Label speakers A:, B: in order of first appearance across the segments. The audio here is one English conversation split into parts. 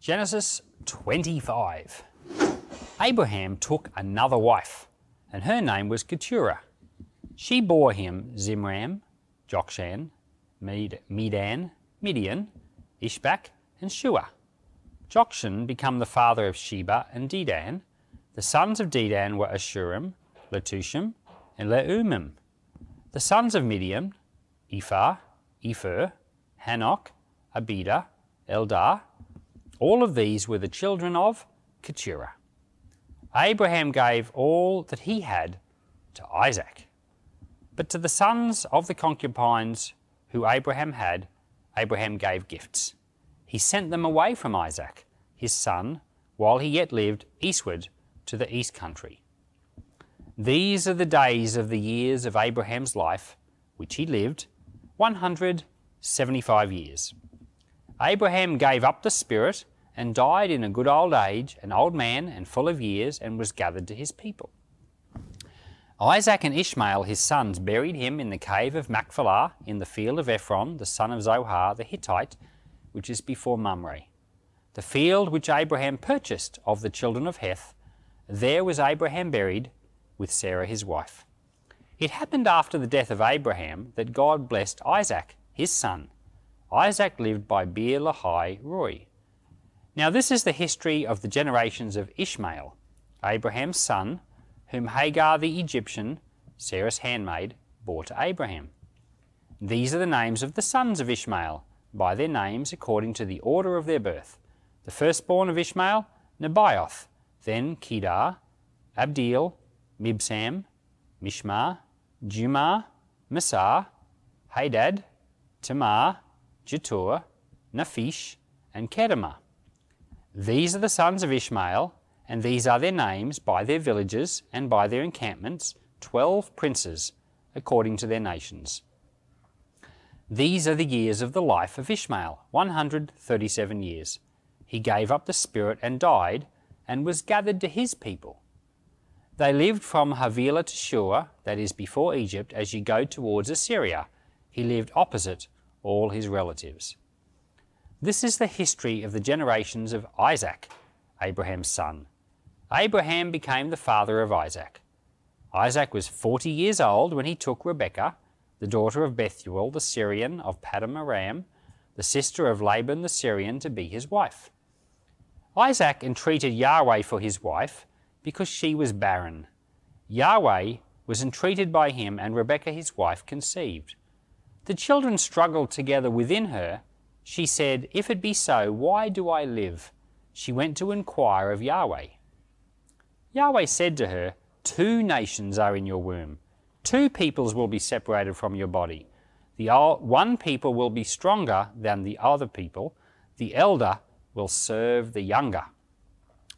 A: Genesis 25. Abraham took another wife, and her name was Keturah. She bore him Zimran, Jokshan, Medan, Midian, Ishbak, and Shuah. Jokshan became the father of Sheba and Dedan. The sons of Dedan were Asshurim, Letushim, and Leummim. The sons of Midian, Ephah, Epher, Hanoch, Abida, Eldaah. All of these were the children of Keturah. Abraham gave all that he had to Isaac. But to the sons of the concubines who Abraham had, Abraham gave gifts. He sent them away from Isaac, his son, while he yet lived, eastward to the east country. These are the days of the years of Abraham's life, which he lived, 175 years. Abraham gave up the spirit and died in a good old age, an old man and full of years, and was gathered to his people. Isaac and Ishmael, his sons, buried him in the cave of Machpelah in the field of Ephron, the son of Zohar the Hittite, which is before Mamre. The field which Abraham purchased of the children of Heth, there was Abraham buried with Sarah his wife. It happened after the death of Abraham that God blessed Isaac, his son. Isaac lived by Beer Lahai Roi. Now, this is the history of the generations of Ishmael, Abraham's son, whom Hagar the Egyptian, Sarah's handmaid, bore to Abraham. These are the names of the sons of Ishmael, by their names according to the order of their birth. The firstborn of Ishmael, Nebaioth, then Kedar, Adbeel, Mibsam, Mishma, Dumah, Massa, Hadad, Tema, Jetur, Naphish, and Kedemah. These are the sons of Ishmael, and these are their names by their villages and by their encampments, twelve princes, according to their nations. These are the years of the life of Ishmael, 137 years. He gave up the spirit and died, and was gathered to his people. They lived from Havilah to Shur, that is before Egypt, as you go towards Assyria. He lived opposite all his relatives. This is the history of the generations of Isaac, Abraham's son. Abraham became the father of Isaac. Isaac was 40 years old when he took Rebekah, the daughter of Bethuel the Syrian of Paddan Aram, the sister of Laban the Syrian, to be his wife. Isaac entreated Yahweh for his wife because she was barren. Yahweh was entreated by him, and Rebekah his wife conceived. The children struggled together within her. She said, If it be so, why do I live? She went to inquire of Yahweh. Yahweh said to her, Two nations are in your womb, two peoples will be separated from your body. The one people will be stronger than the other people, the elder will serve the younger.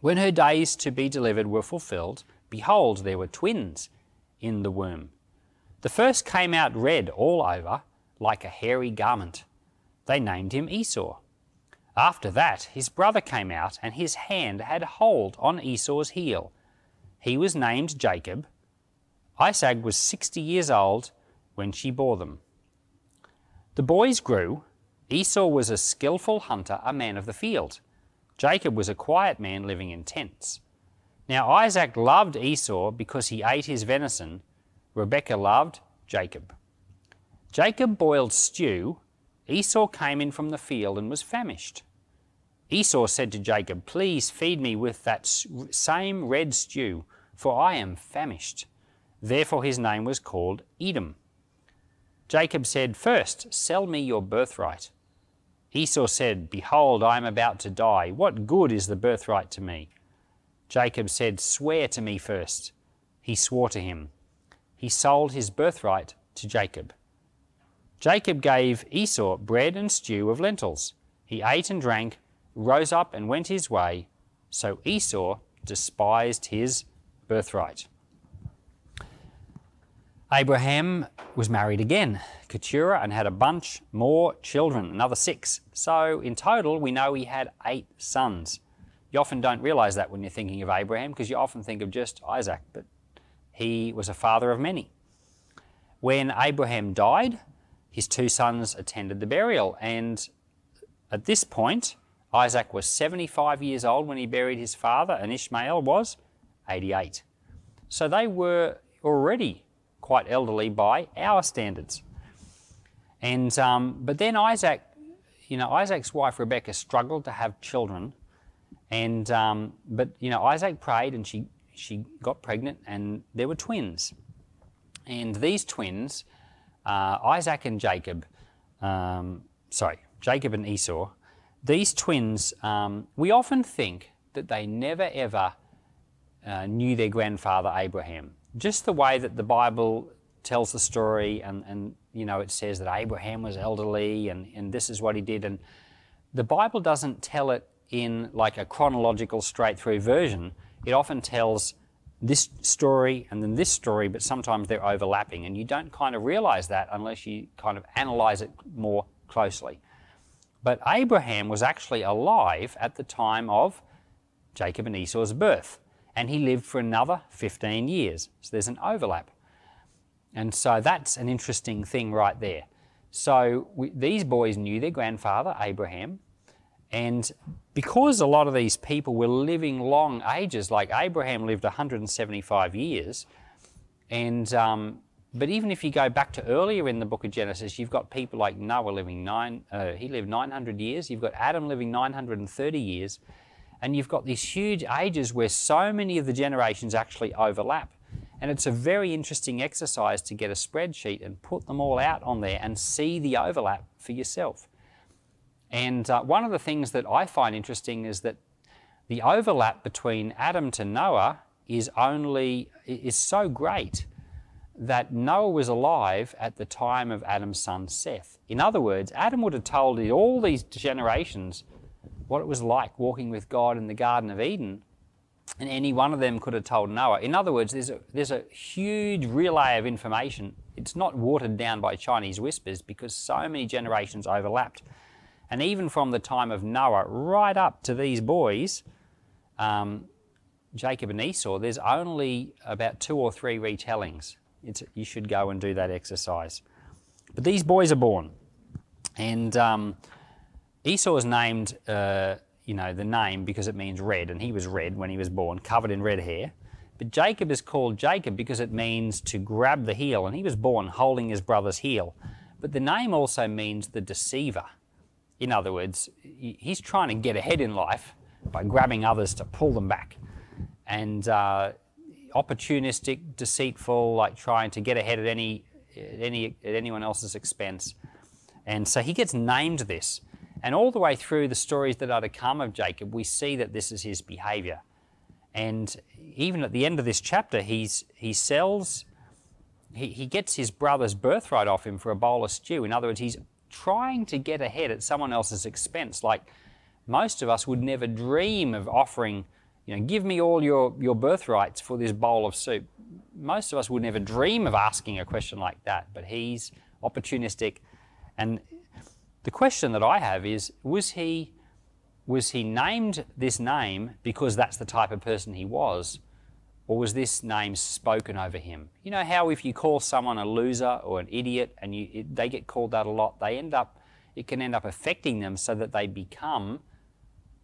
A: When her days to be delivered were fulfilled, behold, there were twins in the womb. The first came out red all over, like a hairy garment. They named him Esau. After that, his brother came out, and his hand had hold on Esau's heel he was named Jacob. Isaac was 60 years old when she bore them. The boys grew. Esau was a skilful hunter, a man of the field. Jacob was a quiet man living in tents. Now Isaac loved Esau because he ate his venison. Rebekah loved Jacob. Jacob boiled stew. Esau came in from the field and was famished. Esau said to Jacob, Please feed me with that same red stew, for I am famished. Therefore his name was called Edom. Jacob said, First, sell me your birthright. Esau said, Behold, I am about to die. What good is the birthright to me? Jacob said, Swear to me first. He swore to him. He sold his birthright to Jacob. Jacob gave Esau bread and stew of lentils. He ate and drank rose up and went his way, so Esau despised his birthright. Abraham was married again, Keturah, and had a bunch more children, another six. So in total, we know he had eight sons. You often don't realize that when you're thinking of Abraham, because you often think of just Isaac, but he was a father of many. When Abraham died, his two sons attended the burial, and at this point, Isaac was 75 years old when he buried his father, and Ishmael was 88. So they were already quite elderly by our standards. And um, but then Isaac, you know, Isaac's wife Rebecca struggled to have children, and um, but you know Isaac prayed and she she got pregnant and there were twins, and these twins, uh, Isaac and Jacob, um, sorry, Jacob and Esau, these twins, um, we often think that they never ever uh, knew their grandfather Abraham. Just the way that the Bible tells the story, and, and you know, it says that Abraham was elderly and, and this is what he did. And the Bible doesn't tell it in like a chronological, straight through version. It often tells this story and then this story, but sometimes they're overlapping. And you don't kind of realize that unless you kind of analyze it more closely. But Abraham was actually alive at the time of Jacob and Esau's birth, and he lived for another 15 years. So there's an overlap. And so that's an interesting thing right there. So we, these boys knew their grandfather, Abraham, and because a lot of these people were living long ages, like Abraham lived 175 years, and um, but even if you go back to earlier in the book of Genesis, you've got people like Noah living nine, uh, he lived 900 years. You've got Adam living 930 years. And you've got these huge ages where so many of the generations actually overlap. And it's a very interesting exercise to get a spreadsheet and put them all out on there and see the overlap for yourself. And uh, one of the things that I find interesting is that the overlap between Adam to Noah is only is so great that Noah was alive at the time of Adam's son Seth. In other words, Adam would have told all these generations what it was like walking with God in the Garden of Eden and any one of them could have told Noah. In other words, there's a, there's a huge relay of information. It's not watered down by Chinese whispers because so many generations overlapped. And even from the time of Noah right up to these boys, um, Jacob and Esau, there's only about two or three retellings. It's, you should go and do that exercise. But these boys are born. And um, Esau is named uh, you know, the name because it means red, and he was red when he was born, covered in red hair. But Jacob is called Jacob because it means to grab the heel, and he was born holding his brother's heel. But the name also means the deceiver. In other words, he's trying to get ahead in life by grabbing others to pull them back. And uh, opportunistic, deceitful, like trying to get ahead at any, at any at anyone else's expense. And so he gets named this. And all the way through the stories that are to come of Jacob, we see that this is his behavior. And even at the end of this chapter, he's, he sells, he, he gets his brother's birthright off him for a bowl of stew. In other words, he's trying to get ahead at someone else's expense. Like most of us would never dream of offering, you know, give me all your, your birthrights for this bowl of soup. Most of us would never dream of asking a question like that, but he's opportunistic and the question that I have is was he, was he named this name because that's the type of person he was? Or was this name spoken over him? You know how if you call someone a loser or an idiot and you, they get called that a lot, they end up, it can end up affecting them so that they become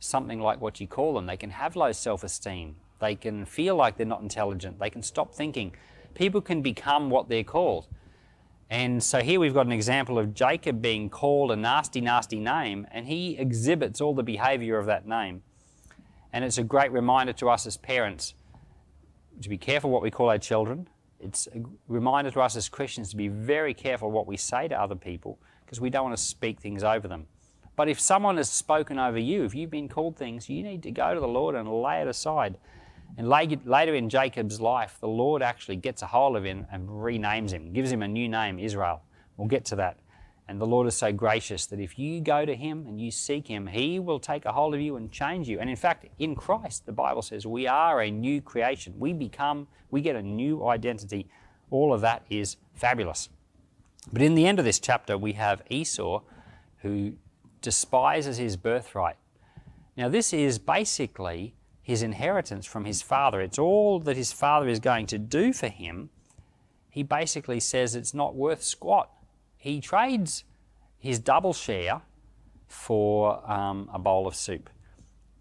A: something like what you call them. They can have low self esteem. They can feel like they're not intelligent. They can stop thinking. People can become what they're called. And so here we've got an example of Jacob being called a nasty, nasty name, and he exhibits all the behavior of that name. And it's a great reminder to us as parents to be careful what we call our children. It's a reminder to us as Christians to be very careful what we say to other people because we don't want to speak things over them. But if someone has spoken over you, if you've been called things, you need to go to the Lord and lay it aside and later in Jacob's life, the Lord actually gets a hold of him and renames him, gives him a new name, Israel. We'll get to that. And the Lord is so gracious that if you go to him and you seek him, he will take a hold of you and change you. And in fact, in Christ, the Bible says we are a new creation. We become, we get a new identity. All of that is fabulous. But in the end of this chapter, we have Esau who despises his birthright. Now, this is basically his inheritance from his father. It's all that his father is going to do for him. He basically says it's not worth squat. He trades his double share for um, a bowl of soup.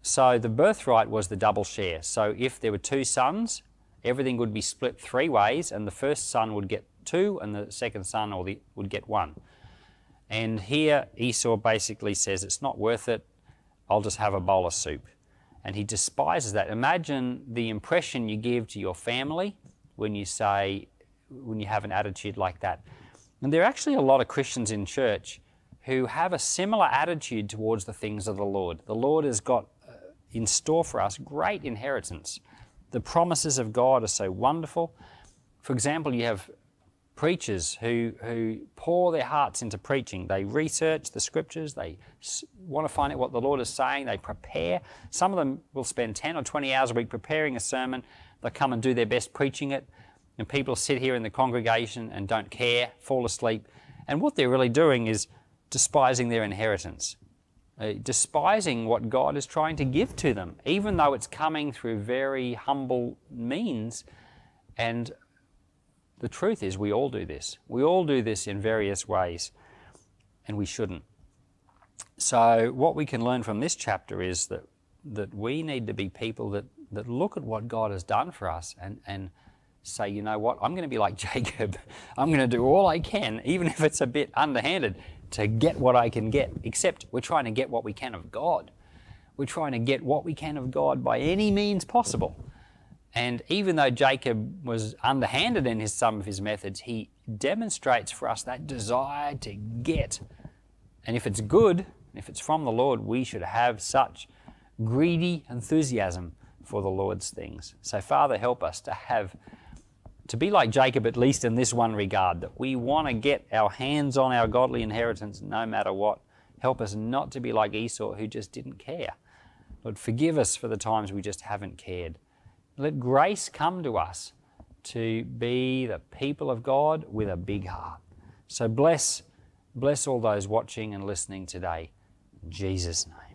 A: So the birthright was the double share. So if there were two sons, everything would be split three ways, and the first son would get two, and the second son or the, would get one. And here Esau basically says, It's not worth it, I'll just have a bowl of soup. And he despises that. Imagine the impression you give to your family when you say, when you have an attitude like that. And there are actually a lot of Christians in church who have a similar attitude towards the things of the Lord. The Lord has got uh, in store for us great inheritance. The promises of God are so wonderful. For example, you have preachers who, who pour their hearts into preaching. They research the scriptures, they want to find out what the Lord is saying, they prepare. Some of them will spend 10 or 20 hours a week preparing a sermon. They'll come and do their best preaching it. And people sit here in the congregation and don't care, fall asleep. And what they're really doing is despising their inheritance, uh, despising what God is trying to give to them, even though it's coming through very humble means. And the truth is, we all do this. We all do this in various ways, and we shouldn't. So, what we can learn from this chapter is that, that we need to be people that, that look at what God has done for us and, and say, you know what, I'm going to be like Jacob. I'm going to do all I can, even if it's a bit underhanded, to get what I can get. Except we're trying to get what we can of God. We're trying to get what we can of God by any means possible. And even though Jacob was underhanded in his, some of his methods, he demonstrates for us that desire to get. And if it's good, if it's from the Lord, we should have such greedy enthusiasm for the Lord's things. So, Father, help us to have, to be like Jacob, at least in this one regard, that we want to get our hands on our godly inheritance no matter what. Help us not to be like Esau, who just didn't care. Lord, forgive us for the times we just haven't cared. Let grace come to us to be the people of God with a big heart. So bless, bless all those watching and listening today. In Jesus' name.